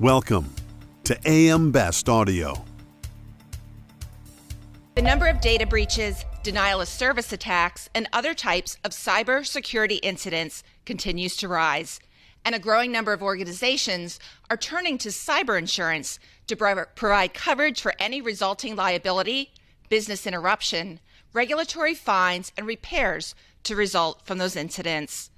Welcome to AM Best Audio. The number of data breaches, denial of service attacks, and other types of cybersecurity incidents continues to rise. And a growing number of organizations are turning to cyber insurance to provide coverage for any resulting liability, business interruption, regulatory fines, and repairs to result from those incidents.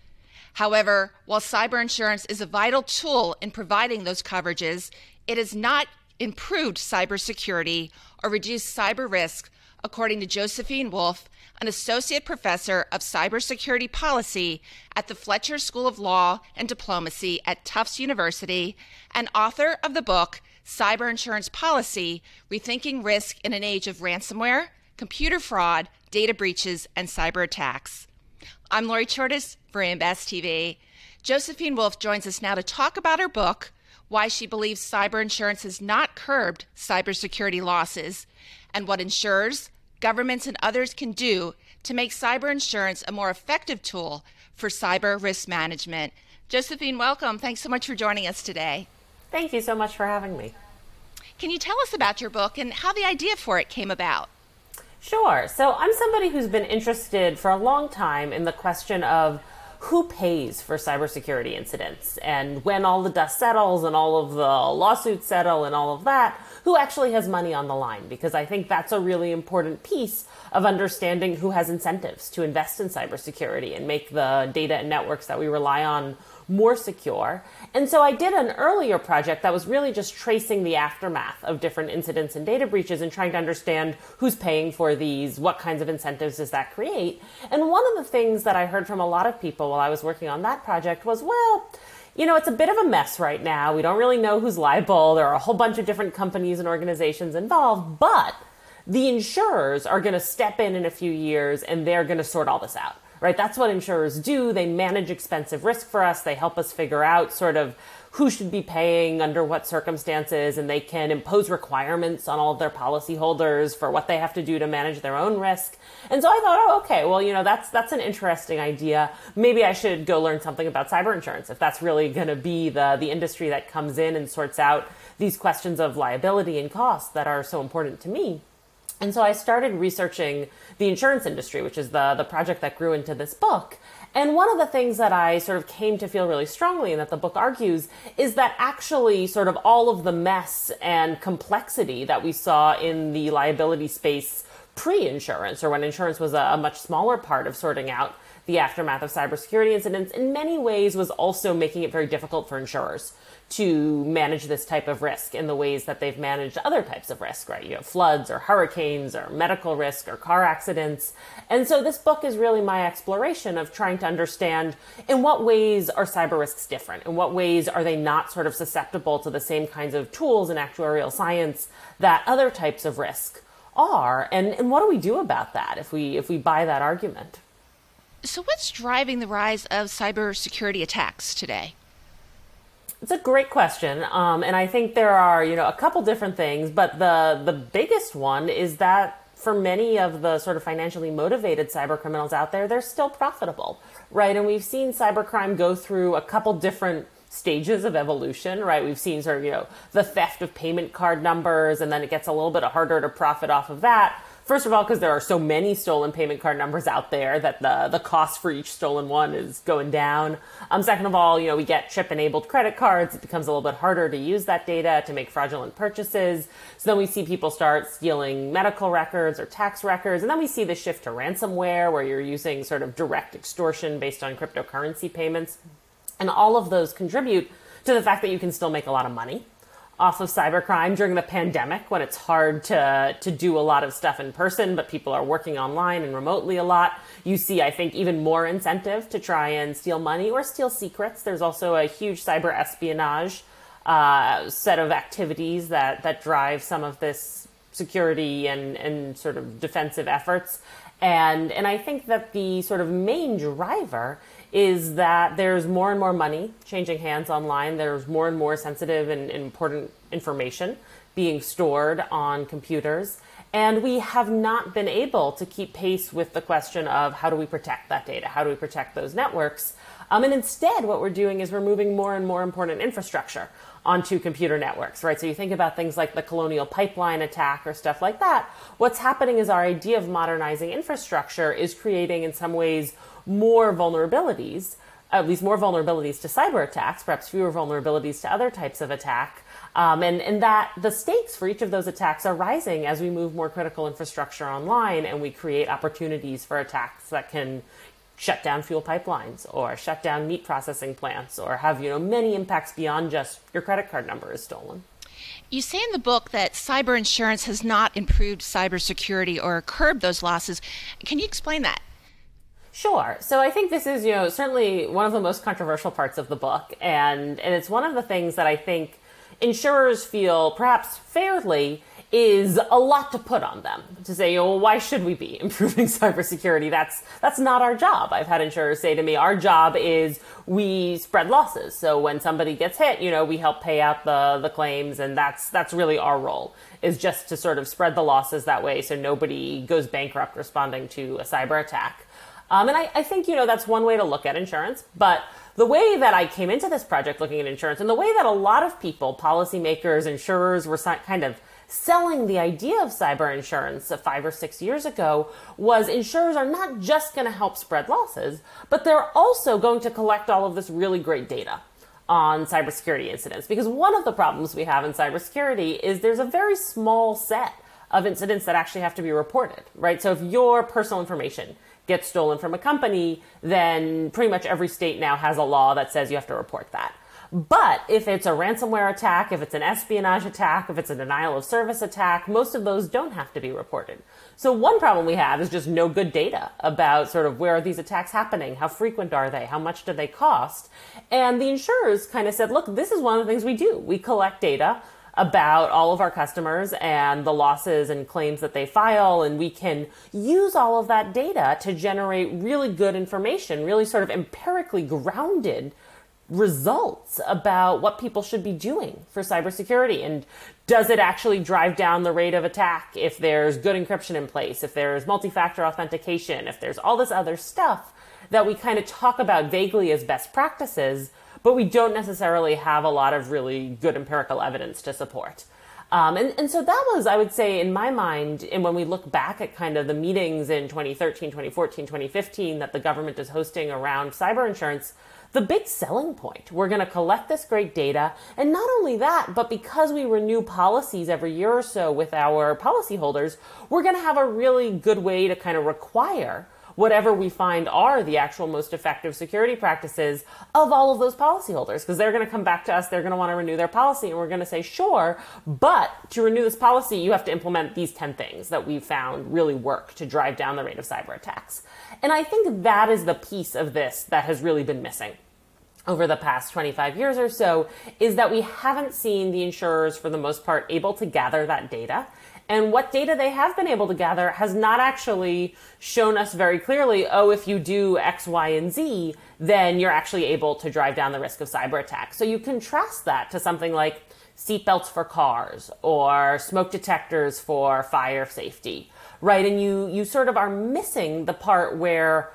However, while cyber insurance is a vital tool in providing those coverages, it has not improved cybersecurity or reduced cyber risk, according to Josephine Wolff, an associate professor of cybersecurity policy at the Fletcher School of Law and Diplomacy at Tufts University and author of the book Cyber Insurance Policy Rethinking Risk in an Age of Ransomware, Computer Fraud, Data Breaches, and Cyber Attacks. I'm Lori Chordas for AM Best TV. Josephine Wolff joins us now to talk about her book, why she believes cyber insurance has not curbed cybersecurity losses, and what insurers, governments, and others can do to make cyber insurance a more effective tool for cyber risk management. Josephine, welcome. Thanks so much for joining us today. Thank you so much for having me. Can you tell us about your book and how the idea for it came about? Sure. So I'm somebody who's been interested for a long time in the question of who pays for cybersecurity incidents and when all the dust settles and all of the lawsuits settle and all of that, who actually has money on the line? Because I think that's a really important piece of understanding who has incentives to invest in cybersecurity and make the data and networks that we rely on more secure. And so I did an earlier project that was really just tracing the aftermath of different incidents and data breaches and trying to understand who's paying for these, what kinds of incentives does that create. And one of the things that I heard from a lot of people while I was working on that project was, well, you know, it's a bit of a mess right now. We don't really know who's liable. There are a whole bunch of different companies and organizations involved, but the insurers are going to step in in a few years and they're going to sort all this out right? That's what insurers do. They manage expensive risk for us. They help us figure out sort of who should be paying under what circumstances, and they can impose requirements on all of their policyholders for what they have to do to manage their own risk. And so I thought, oh, okay, well, you know, that's that's an interesting idea. Maybe I should go learn something about cyber insurance if that's really going to be the the industry that comes in and sorts out these questions of liability and cost that are so important to me. And so I started researching the insurance industry, which is the, the project that grew into this book. And one of the things that I sort of came to feel really strongly and that the book argues is that actually sort of all of the mess and complexity that we saw in the liability space pre-insurance or when insurance was a, a much smaller part of sorting out the aftermath of cybersecurity incidents in many ways was also making it very difficult for insurers to manage this type of risk in the ways that they've managed other types of risk, right? You have floods or hurricanes or medical risk or car accidents. And so this book is really my exploration of trying to understand in what ways are cyber risks different? In what ways are they not sort of susceptible to the same kinds of tools in actuarial science that other types of risk are? And, and what do we do about that if we, if we buy that argument? So what's driving the rise of cybersecurity attacks today? It's a great question, um, and I think there are you know a couple different things, but the the biggest one is that for many of the sort of financially motivated cyber criminals out there, they're still profitable, right? And we've seen cybercrime go through a couple different stages of evolution, right? We've seen sort of, you know, the theft of payment card numbers, and then it gets a little bit harder to profit off of that. First of all, because there are so many stolen payment card numbers out there that the, the cost for each stolen one is going down. Um, second of all, you know, we get chip enabled credit cards. It becomes a little bit harder to use that data to make fraudulent purchases. So then we see people start stealing medical records or tax records. And then we see the shift to ransomware where you're using sort of direct extortion based on cryptocurrency payments. And all of those contribute to the fact that you can still make a lot of money off of cybercrime during the pandemic when it's hard to to do a lot of stuff in person, but people are working online and remotely a lot. You see, I think, even more incentive to try and steal money or steal secrets. There's also a huge cyber espionage uh, set of activities that that drive some of this security and and sort of defensive efforts. And and I think that the sort of main driver is that there's more and more money changing hands online. There's more and more sensitive and important information being stored on computers. And we have not been able to keep pace with the question of how do we protect that data? How do we protect those networks? Um, and instead, what we're doing is we're moving more and more important infrastructure onto computer networks, right? So you think about things like the Colonial Pipeline attack or stuff like that. What's happening is our idea of modernizing infrastructure is creating, in some ways, more vulnerabilities, at least more vulnerabilities to cyber attacks, perhaps fewer vulnerabilities to other types of attack. Um, and, and that the stakes for each of those attacks are rising as we move more critical infrastructure online and we create opportunities for attacks that can shut down fuel pipelines or shut down meat processing plants or have you know many impacts beyond just your credit card number is stolen. You say in the book that cyber insurance has not improved cybersecurity or curbed those losses. Can you explain that? Sure. So I think this is, you know, certainly one of the most controversial parts of the book, and and it's one of the things that I think insurers feel perhaps fairly is a lot to put on them to say, well, why should we be improving cybersecurity? That's that's not our job. I've had insurers say to me, our job is we spread losses. So when somebody gets hit, you know, we help pay out the the claims, and that's that's really our role is just to sort of spread the losses that way, so nobody goes bankrupt responding to a cyber attack. Um, and I, I think you know that's one way to look at insurance, but the way that I came into this project looking at insurance and the way that a lot of people, policymakers, insurers were kind of selling the idea of cyber insurance five or six years ago was insurers are not just going to help spread losses, but they're also going to collect all of this really great data on cybersecurity incidents. Because one of the problems we have in cybersecurity is there's a very small set of incidents that actually have to be reported, right? So if your personal information gets stolen from a company, then pretty much every state now has a law that says you have to report that. But if it's a ransomware attack, if it's an espionage attack, if it's a denial of service attack, most of those don't have to be reported. So one problem we have is just no good data about sort of where are these attacks happening? How frequent are they? How much do they cost? And the insurers kind of said, look, this is one of the things we do. We collect data about all of our customers and the losses and claims that they file. And we can use all of that data to generate really good information, really sort of empirically grounded results about what people should be doing for cybersecurity and does it actually drive down the rate of attack if there's good encryption in place, if there's multi-factor authentication, if there's all this other stuff that we kind of talk about vaguely as best practices, but we don't necessarily have a lot of really good empirical evidence to support. Um, and, and so that was, I would say, in my mind, and when we look back at kind of the meetings in 2013, 2014, 2015 that the government is hosting around cyber insurance, the big selling point. We're going to collect this great data. And not only that, but because we renew policies every year or so with our policyholders, we're going to have a really good way to kind of require whatever we find are the actual most effective security practices of all of those policyholders because they're going to come back to us they're going to want to renew their policy and we're going to say sure but to renew this policy you have to implement these 10 things that we've found really work to drive down the rate of cyber attacks and I think that is the piece of this that has really been missing over the past 25 years or so is that we haven't seen the insurers, for the most part, able to gather that data. And what data they have been able to gather has not actually shown us very clearly, oh, if you do X, Y, and Z, then you're actually able to drive down the risk of cyber attack. So you contrast that to something like seatbelts for cars or smoke detectors for fire safety right? And you, you sort of are missing the part where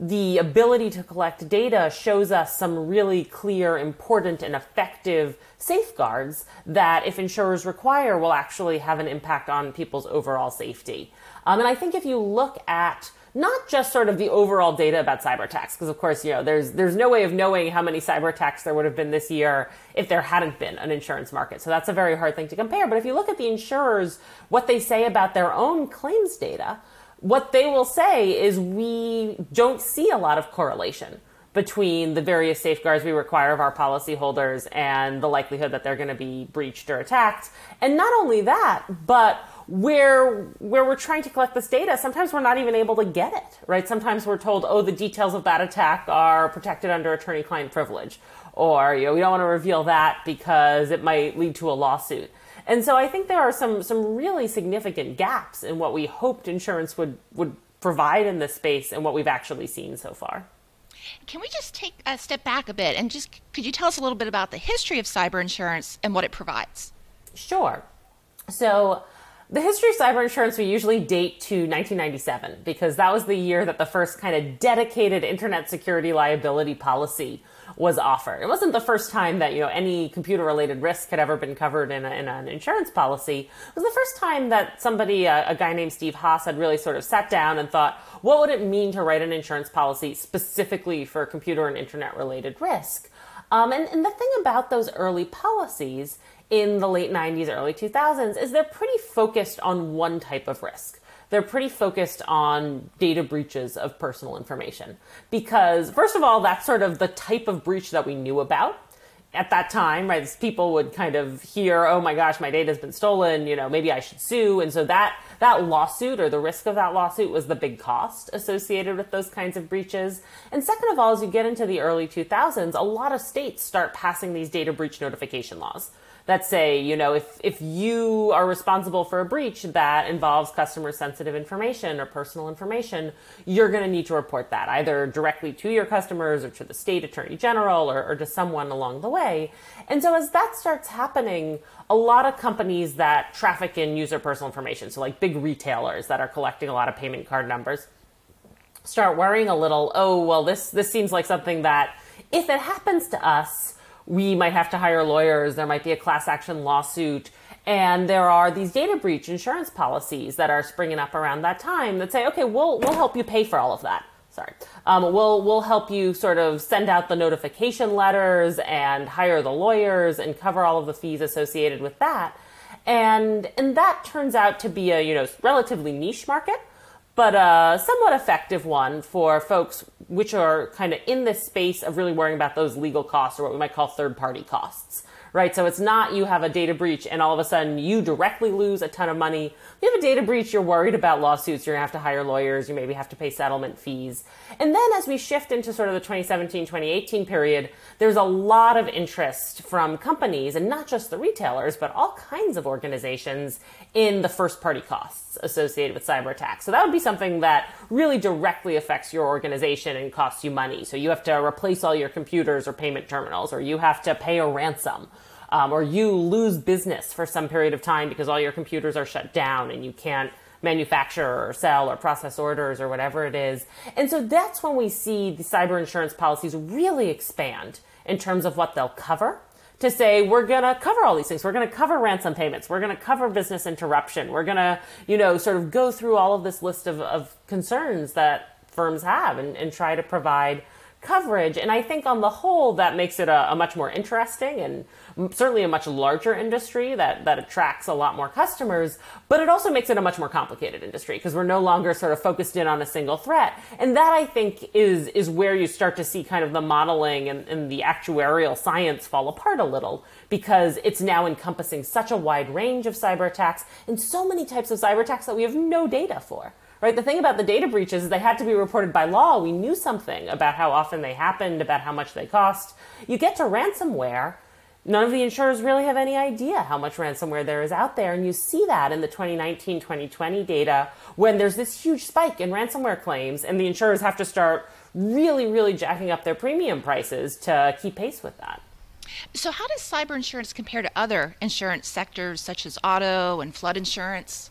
the ability to collect data shows us some really clear, important, and effective safeguards that, if insurers require, will actually have an impact on people's overall safety. Um, and I think if you look at not just sort of the overall data about cyber attacks, because of course, you know, there's there's no way of knowing how many cyber attacks there would have been this year if there hadn't been an insurance market. So that's a very hard thing to compare. But if you look at the insurers, what they say about their own claims data, what they will say is we don't see a lot of correlation between the various safeguards we require of our policyholders and the likelihood that they're going to be breached or attacked. And not only that, but where where we're trying to collect this data, sometimes we're not even able to get it, right? Sometimes we're told, oh, the details of that attack are protected under attorney-client privilege, or you know, we don't want to reveal that because it might lead to a lawsuit. And so I think there are some some really significant gaps in what we hoped insurance would would provide in this space and what we've actually seen so far. Can we just take a step back a bit and just could you tell us a little bit about the history of cyber insurance and what it provides? Sure. So, The history of cyber insurance we usually date to 1997 because that was the year that the first kind of dedicated internet security liability policy was offered. It wasn't the first time that you know any computer related risk had ever been covered in, a, in an insurance policy. It was the first time that somebody, a, a guy named Steve Haas, had really sort of sat down and thought, what would it mean to write an insurance policy specifically for computer and internet related risk? Um, and, and the thing about those early policies in the late 90s, early 2000s is they're pretty focused on one type of risk. They're pretty focused on data breaches of personal information. Because, first of all, that's sort of the type of breach that we knew about at that time, right, people would kind of hear, "Oh my gosh, my data's been stolen. You know, maybe I should sue." And so that that lawsuit or the risk of that lawsuit was the big cost associated with those kinds of breaches. And second of all, as you get into the early 2000s, a lot of states start passing these data breach notification laws that say, you know, if, if you are responsible for a breach that involves customer sensitive information or personal information, you're going to need to report that either directly to your customers or to the state attorney general or, or to someone along the way. And so as that starts happening, a lot of companies that traffic in user personal information, so like big retailers that are collecting a lot of payment card numbers, start worrying a little, oh, well, this, this seems like something that if it happens to us, we might have to hire lawyers, there might be a class action lawsuit. And there are these data breach insurance policies that are springing up around that time that say, okay, we'll, we'll help you pay for all of that. Sorry. Um, we'll, we'll help you sort of send out the notification letters and hire the lawyers and cover all of the fees associated with that. And, and that turns out to be a, you know, relatively niche market but a somewhat effective one for folks which are kind of in this space of really worrying about those legal costs or what we might call third party costs right? So it's not you have a data breach and all of a sudden you directly lose a ton of money. You have a data breach, you're worried about lawsuits, you're gonna have to hire lawyers, you maybe have to pay settlement fees. And then as we shift into sort of the 2017 2018 period, there's a lot of interest from companies and not just the retailers, but all kinds of organizations in the first party costs associated with cyber attacks. So that would be something that really directly affects your organization and costs you money. So you have to replace all your computers or payment terminals, or you have to pay a ransom um, or you lose business for some period of time because all your computers are shut down and you can't manufacture or sell or process orders or whatever it is. And so that's when we see the cyber insurance policies really expand in terms of what they'll cover to say we're going to cover all these things. We're going to cover ransom payments. We're going to cover business interruption. We're going to, you know, sort of go through all of this list of, of concerns that firms have and, and try to provide coverage. And I think on the whole, that makes it a, a, much more interesting and certainly a much larger industry that, that attracts a lot more customers. But it also makes it a much more complicated industry because we're no longer sort of focused in on a single threat. And that I think is, is where you start to see kind of the modeling and, and the actuarial science fall apart a little because it's now encompassing such a wide range of cyber attacks and so many types of cyber attacks that we have no data for right? The thing about the data breaches is they had to be reported by law. We knew something about how often they happened, about how much they cost. You get to ransomware, none of the insurers really have any idea how much ransomware there is out there. And you see that in the 2019 2020 data when there's this huge spike in ransomware claims, and the insurers have to start really, really jacking up their premium prices to keep pace with that. So, how does cyber insurance compare to other insurance sectors such as auto and flood insurance?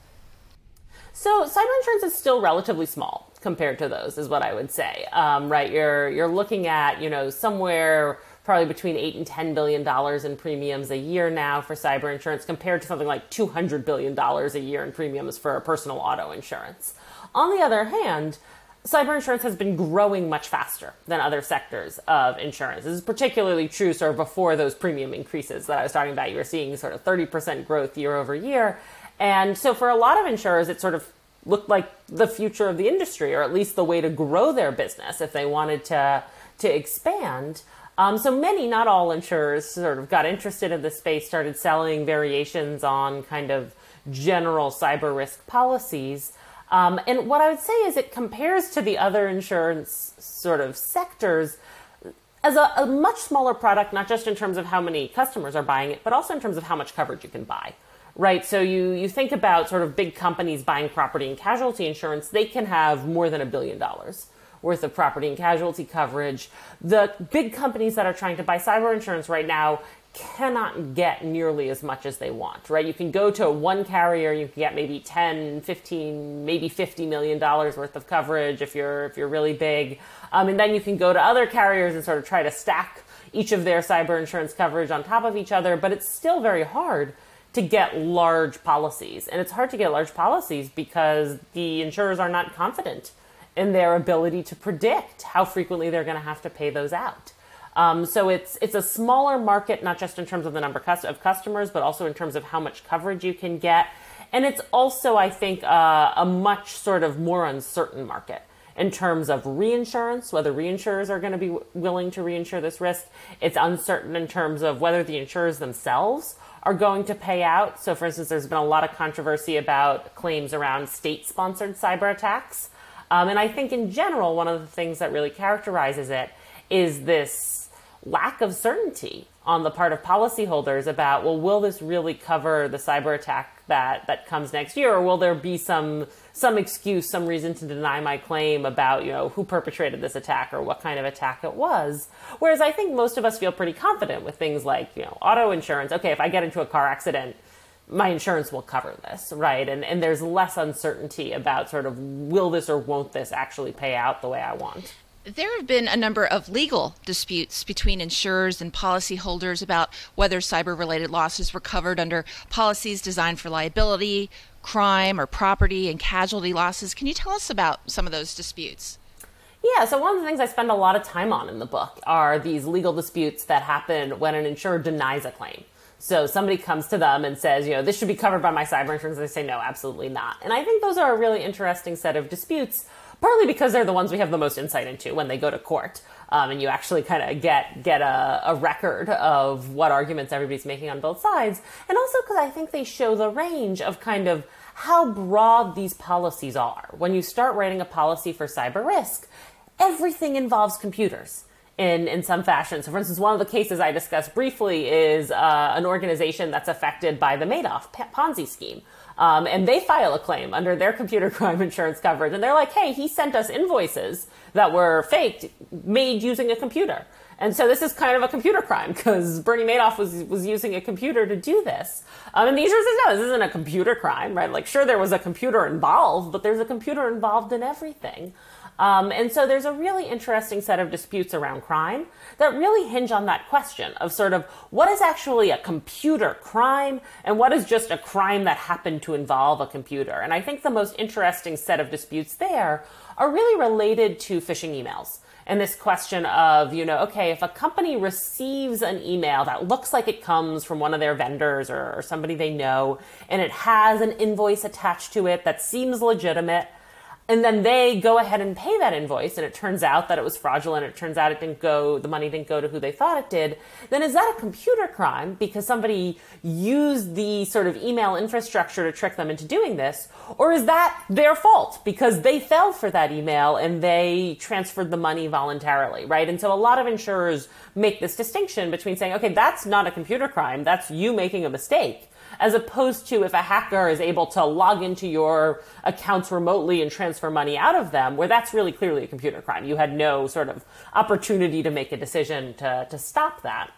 So cyber insurance is still relatively small compared to those, is what I would say. Um, right? You're you're looking at you know somewhere probably between eight and ten billion dollars in premiums a year now for cyber insurance, compared to something like two hundred billion dollars a year in premiums for personal auto insurance. On the other hand, cyber insurance has been growing much faster than other sectors of insurance. This is particularly true sort of before those premium increases that I was talking about. You were seeing sort of 30% growth year over year. And so for a lot of insurers, it sort of looked like the future of the industry, or at least the way to grow their business if they wanted to to expand. Um, so many, not all insurers, sort of got interested in the space, started selling variations on kind of general cyber risk policies. Um, and what I would say is it compares to the other insurance sort of sectors as a, a much smaller product, not just in terms of how many customers are buying it, but also in terms of how much coverage you can buy right? So you, you think about sort of big companies buying property and casualty insurance, they can have more than a billion dollars worth of property and casualty coverage. The big companies that are trying to buy cyber insurance right now cannot get nearly as much as they want, right? You can go to one carrier, you can get maybe 10, 15, maybe 50 million dollars worth of coverage if you're if you're really big. Um, and then you can go to other carriers and sort of try to stack each of their cyber insurance coverage on top of each other, but it's still very hard to get large policies. And it's hard to get large policies because the insurers are not confident in their ability to predict how frequently they're going to have to pay those out. Um, so it's it's a smaller market, not just in terms of the number of customers, but also in terms of how much coverage you can get. And it's also, I think, uh, a much sort of more uncertain market in terms of reinsurance, whether reinsurers are going to be w- willing to reinsure this risk. It's uncertain in terms of whether the insurers themselves are going to pay out. So, for instance, there's been a lot of controversy about claims around state sponsored cyber attacks. Um, and I think in general, one of the things that really characterizes it is this lack of certainty on the part of policyholders about well will this really cover the cyber attack that that comes next year? Or will there be some some excuse some reason to deny my claim about you know who perpetrated this attack or what kind of attack it was? Whereas i think most of us feel pretty confident with things like you know auto insurance. Okay if i get into a car accident my insurance will cover this right? And and there's less uncertainty about sort of will this or won't this actually pay out the way i want there have been a number of legal disputes between insurers and policyholders about whether cyber related losses were covered under policies designed for liability, crime, or property and casualty losses. Can you tell us about some of those disputes? Yeah, so one of the things I spend a lot of time on in the book are these legal disputes that happen when an insurer denies a claim. So somebody comes to them and says, you know, this should be covered by my cyber insurance. They say, no, absolutely not. And I think those are a really interesting set of disputes partly because they're the ones we have the most insight into when they go to court. Um, and you actually kind of get get a, a, record of what arguments everybody's making on both sides, and also because I think they show the range of kind of how broad these policies are. When you start writing a policy for cyber risk, everything involves computers in in some fashion. So, for instance, one of the cases I discussed briefly is uh, an organization that's affected by the Madoff Ponzi scheme. Um, and they file a claim under their computer crime insurance coverage. And they're like, hey, he sent us invoices that were faked, made using a computer. And so this is kind of a computer crime because Bernie Madoff was was using a computer to do this. Um, and the insurance no, this isn't a computer crime, right? Like, sure, there was a computer involved, but there's a computer involved in everything. Um, and so there's a really interesting set of disputes around crime that really hinge on that question of sort of what is actually a computer crime and what is just a crime that happened to involve a computer. And I think the most interesting set of disputes there are really related to phishing emails and this question of, you know, okay, if a company receives an email that looks like it comes from one of their vendors or, or, somebody they know, and it has an invoice attached to it that seems legitimate, and then they go ahead and pay that invoice and it turns out that it was fraudulent. It turns out it didn't go the money didn't go to who they thought it did. Then is that a computer crime because somebody used the sort of email infrastructure to trick them into doing this? Or is that their fault because they fell for that email and they transferred the money voluntarily right? And so a lot of insurers make this distinction between saying okay that's not a computer crime. That's you making a mistake as opposed to if a hacker is able to log into your accounts remotely and transfer money out of them, where that's really clearly a computer crime. You had no sort of opportunity to make a decision to, to stop that.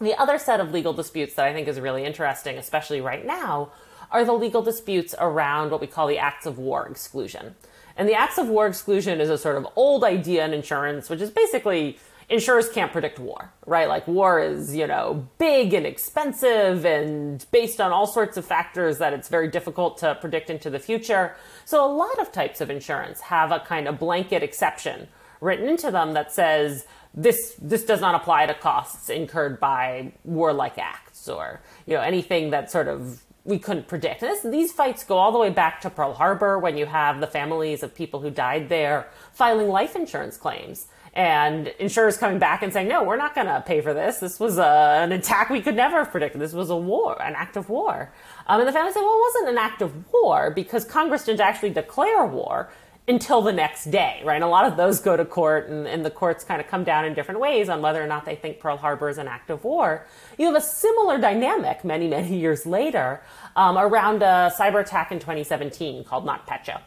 The other set of legal disputes that I think is really interesting, especially right now, are the legal disputes around what we call the acts of war exclusion. And the acts of war exclusion is a sort of old idea in insurance, which is basically insurers can't predict war, right? Like war is, you know, big and expensive and based on all sorts of factors that it's very difficult to predict into the future. So a lot of types of insurance have a kind of blanket exception written into them that says this this does not apply to costs incurred by warlike acts or you know anything that sort of we couldn't predict. This, these fights go all the way back to Pearl Harbor when you have the families of people who died there filing life insurance claims and insurers coming back and saying, no, we're not going to pay for this. This was a, an attack we could never have predicted. This was a war, an act of war. Um, and the family said, well, it wasn't an act of war because Congress didn't actually declare war until the next day, right? And a lot of those go to court, and, and, the courts kind of come down in different ways on whether or not they think Pearl Harbor is an act of war. You have a similar dynamic many, many years later um, around a cyber attack in 2017 called NotPetya.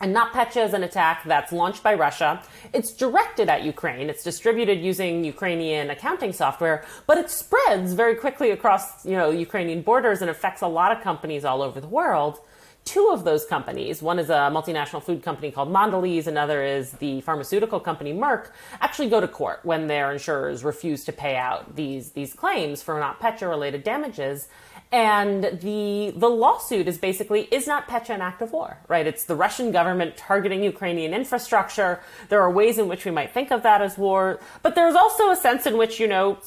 And NotPetya is an attack that's launched by Russia. It's directed at Ukraine. It's distributed using Ukrainian accounting software, but it spreads very quickly across, you know, Ukrainian borders and affects a lot of companies all over the world. Two of those companies, one is a multinational food company called Mondelez, another is the pharmaceutical company Merck, actually go to court when their insurers refuse to pay out these, these claims for NotPetya related damages. And the the lawsuit is basically is NotPetya an act of war, right? It's the Russian government targeting Ukrainian infrastructure. There are ways in which we might think of that as war, but there's also a sense in which you know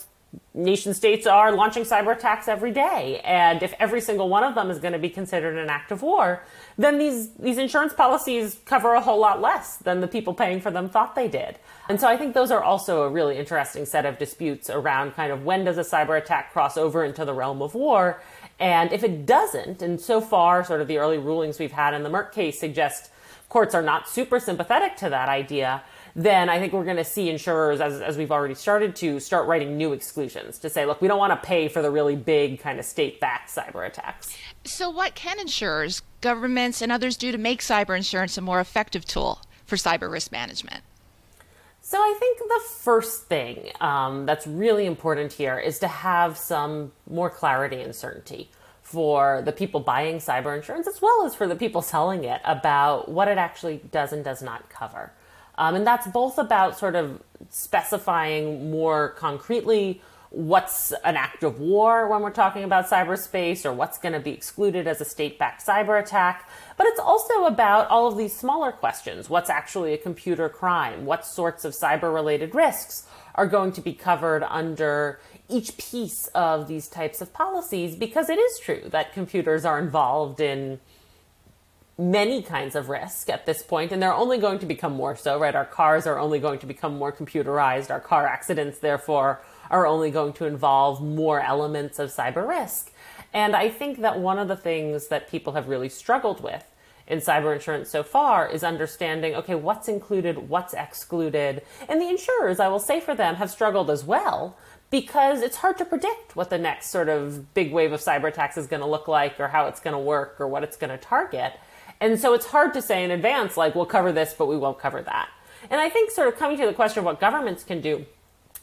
nation states are launching cyber attacks every day. And if every single one of them is going to be considered an act of war, then these, these insurance policies cover a whole lot less than the people paying for them thought they did. And so I think those are also a really interesting set of disputes around kind of when does a cyber attack cross over into the realm of war? And if it doesn't, and so far, sort of the early rulings we've had in the Merck case suggest courts are not super sympathetic to that idea, then I think we're going to see insurers, as, as we've already started to, start writing new exclusions to say, look, we don't want to pay for the really big kind of state backed cyber attacks. So, what can insurers, governments, and others do to make cyber insurance a more effective tool for cyber risk management? So, I think the first thing um, that's really important here is to have some more clarity and certainty for the people buying cyber insurance as well as for the people selling it about what it actually does and does not cover. Um, and that's both about sort of specifying more concretely what's an act of war when we're talking about cyberspace or what's going to be excluded as a state backed cyber attack. But it's also about all of these smaller questions. What's actually a computer crime? What sorts of cyber related risks are going to be covered under each piece of these types of policies? Because it is true that computers are involved in many kinds of risk at this point, and they're only going to become more so, right? Our cars are only going to become more computerized. Our car accidents, therefore, are only going to involve more elements of cyber risk. And I think that one of the things that people have really struggled with in cyber insurance so far is understanding okay, what's included, what's excluded. And the insurers, I will say for them, have struggled as well because it's hard to predict what the next sort of big wave of cyber attacks is going to look like or how it's going to work or what it's going to target. And so it's hard to say in advance, like, we'll cover this, but we won't cover that. And I think, sort of coming to the question of what governments can do,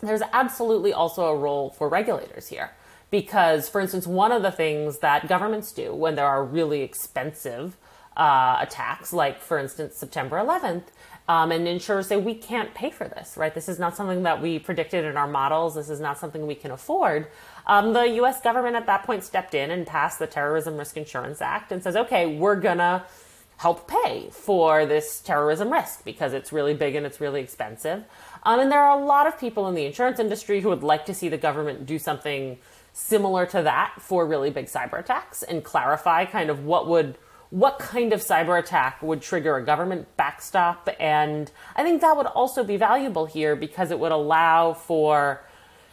there's absolutely also a role for regulators here. Because, for instance, one of the things that governments do when there are really expensive uh, attacks, like, for instance, September 11th, um, and insurers say, we can't pay for this, right? This is not something that we predicted in our models. This is not something we can afford. Um, the US government at that point stepped in and passed the Terrorism Risk Insurance Act and says, okay, we're to help pay for this terrorism risk because it's really big and it's really expensive. Um, and there are a lot of people in the insurance industry who would like to see the government do something similar to that for really big cyber attacks and clarify kind of what would what kind of cyber attack would trigger a government backstop and i think that would also be valuable here because it would allow for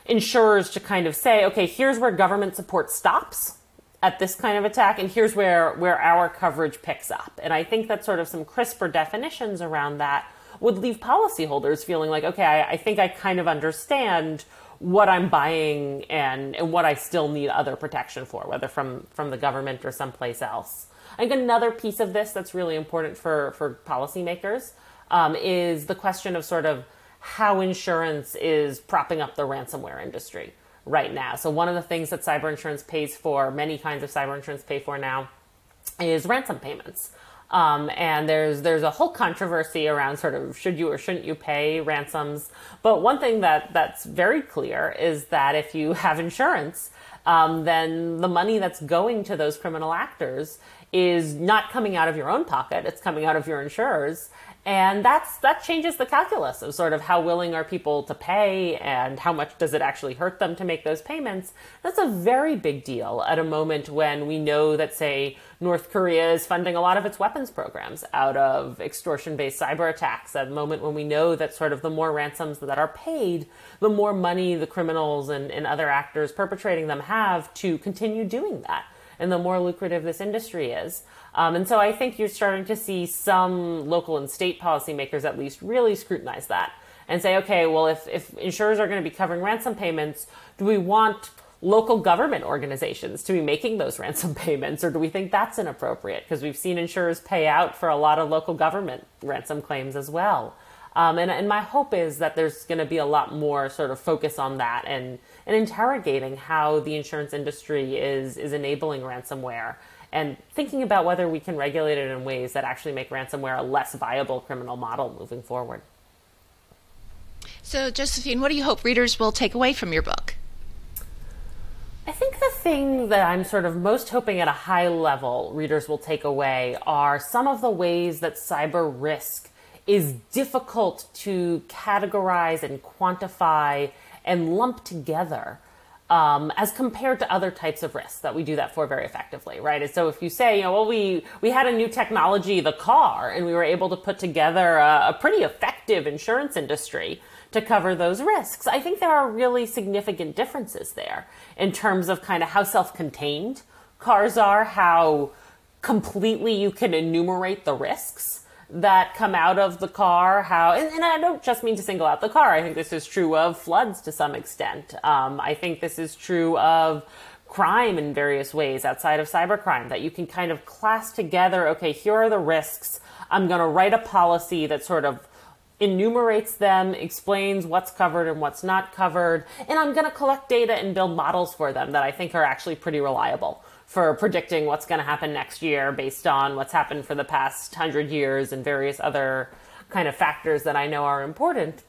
insurers to kind of say okay here's where government support stops at this kind of attack and here's where where our coverage picks up. And i think that sort of some crisper definitions around that would leave policyholders feeling like okay I, I, think i kind of understand what i'm buying and and what i still need other protection for whether from from the government or someplace else. I think another piece of this that's really important for for policymakers um, is the question of sort of how insurance is propping up the ransomware industry right now. So one of the things that cyber insurance pays for, many kinds of cyber insurance pay for now, is ransom payments. Um, and there's there's a whole controversy around sort of should you or shouldn't you pay ransoms. But one thing that that's very clear is that if you have insurance, um, then the money that's going to those criminal actors is not coming out of your own pocket; it's coming out of your insurers, and that's that changes the calculus of sort of how willing are people to pay and how much does it actually hurt them to make those payments that's a very big deal at a moment when we know that say north korea is funding a lot of its weapons programs out of extortion based cyber attacks at a moment when we know that sort of the more ransoms that are paid the more money the criminals and, and other actors perpetrating them have to continue doing that and the more lucrative this industry is. Um, and so I think you're starting to see some local and state policymakers at least really scrutinize that and say, okay, well, if, if insurers are going to be covering ransom payments, do we want local government organizations to be making those ransom payments, or do we think that's inappropriate? Because we've seen insurers pay out for a lot of local government ransom claims as well. Um, and, and my hope is that there's going to be a lot more sort of focus on that and, and interrogating how the insurance industry is, is enabling ransomware and thinking about whether we can regulate it in ways that actually make ransomware a less viable criminal model moving forward. So, Josephine, what do you hope readers will take away from your book? I think the thing that I'm sort of most hoping at a high level readers will take away are some of the ways that cyber risk is difficult to categorize and quantify and lump together um, as compared to other types of risks that we do that for very effectively, right? And so if you say, you know, well, we, we had a new technology, the car, and we were able to put together a, a pretty effective insurance industry to cover those risks, I think there are really significant differences there in terms of kind of how self contained cars are, how completely you can enumerate the risks that come out of the car how and, and, i don't just mean to single out the car. I think this is true of floods to some extent. Um, i think this is true of crime in various ways outside of cybercrime that you can kind of class together okay here are the risks. I'm going to write a policy that sort of enumerates them explains what's covered and what's not covered and i'm going to collect data and build models for them that i think are actually pretty reliable for predicting what's going to happen next year based on what's happened for the past hundred years and various other kind of factors that I know are important.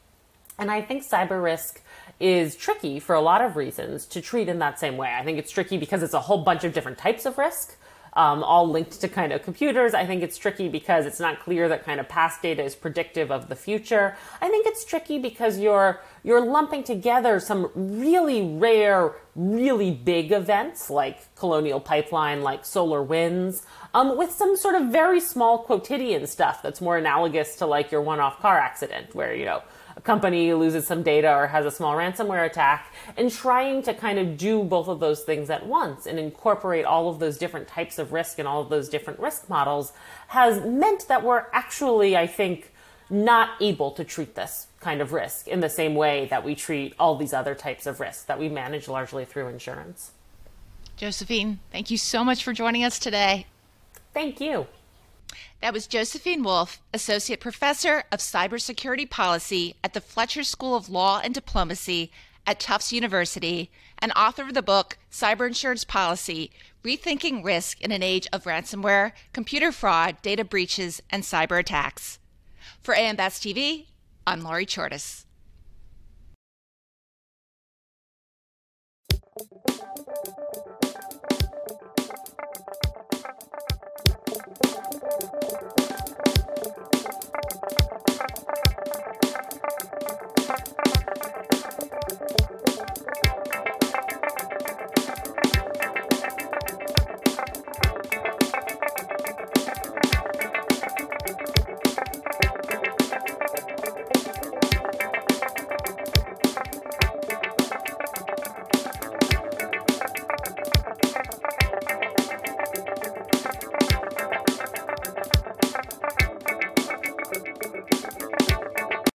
And I think cyber risk is tricky for a lot of reasons to treat in that same way. I think it's tricky because it's a whole bunch of different types of risk um, all linked to kind of computers. I think it's tricky because it's not clear that kind of past data is predictive of the future. I think it's tricky because you're you're lumping together some really rare, really big events like Colonial Pipeline, like SolarWinds, um, with some sort of very small quotidian stuff that's more analogous to like your one-off car accident, where you know a company loses some data or has a small ransomware attack, and trying to kind of do both of those things at once and incorporate all of those different types of risk and all of those different risk models has meant that we're actually, I think, not able to treat this kind of risk in the same way that we treat all these other types of risks that we manage largely through insurance. Josephine, thank you so much for joining us today. Thank you. That was Josephine Wolff, Associate Professor of Cybersecurity Policy at the Fletcher School of Law and Diplomacy at Tufts University, and author of the book Cyber Insurance Policy Rethinking Risk in an Age of Ransomware, Computer Fraud, Data Breaches, and Cyber Attacks. For AM Best TV, I'm Lori Chordas.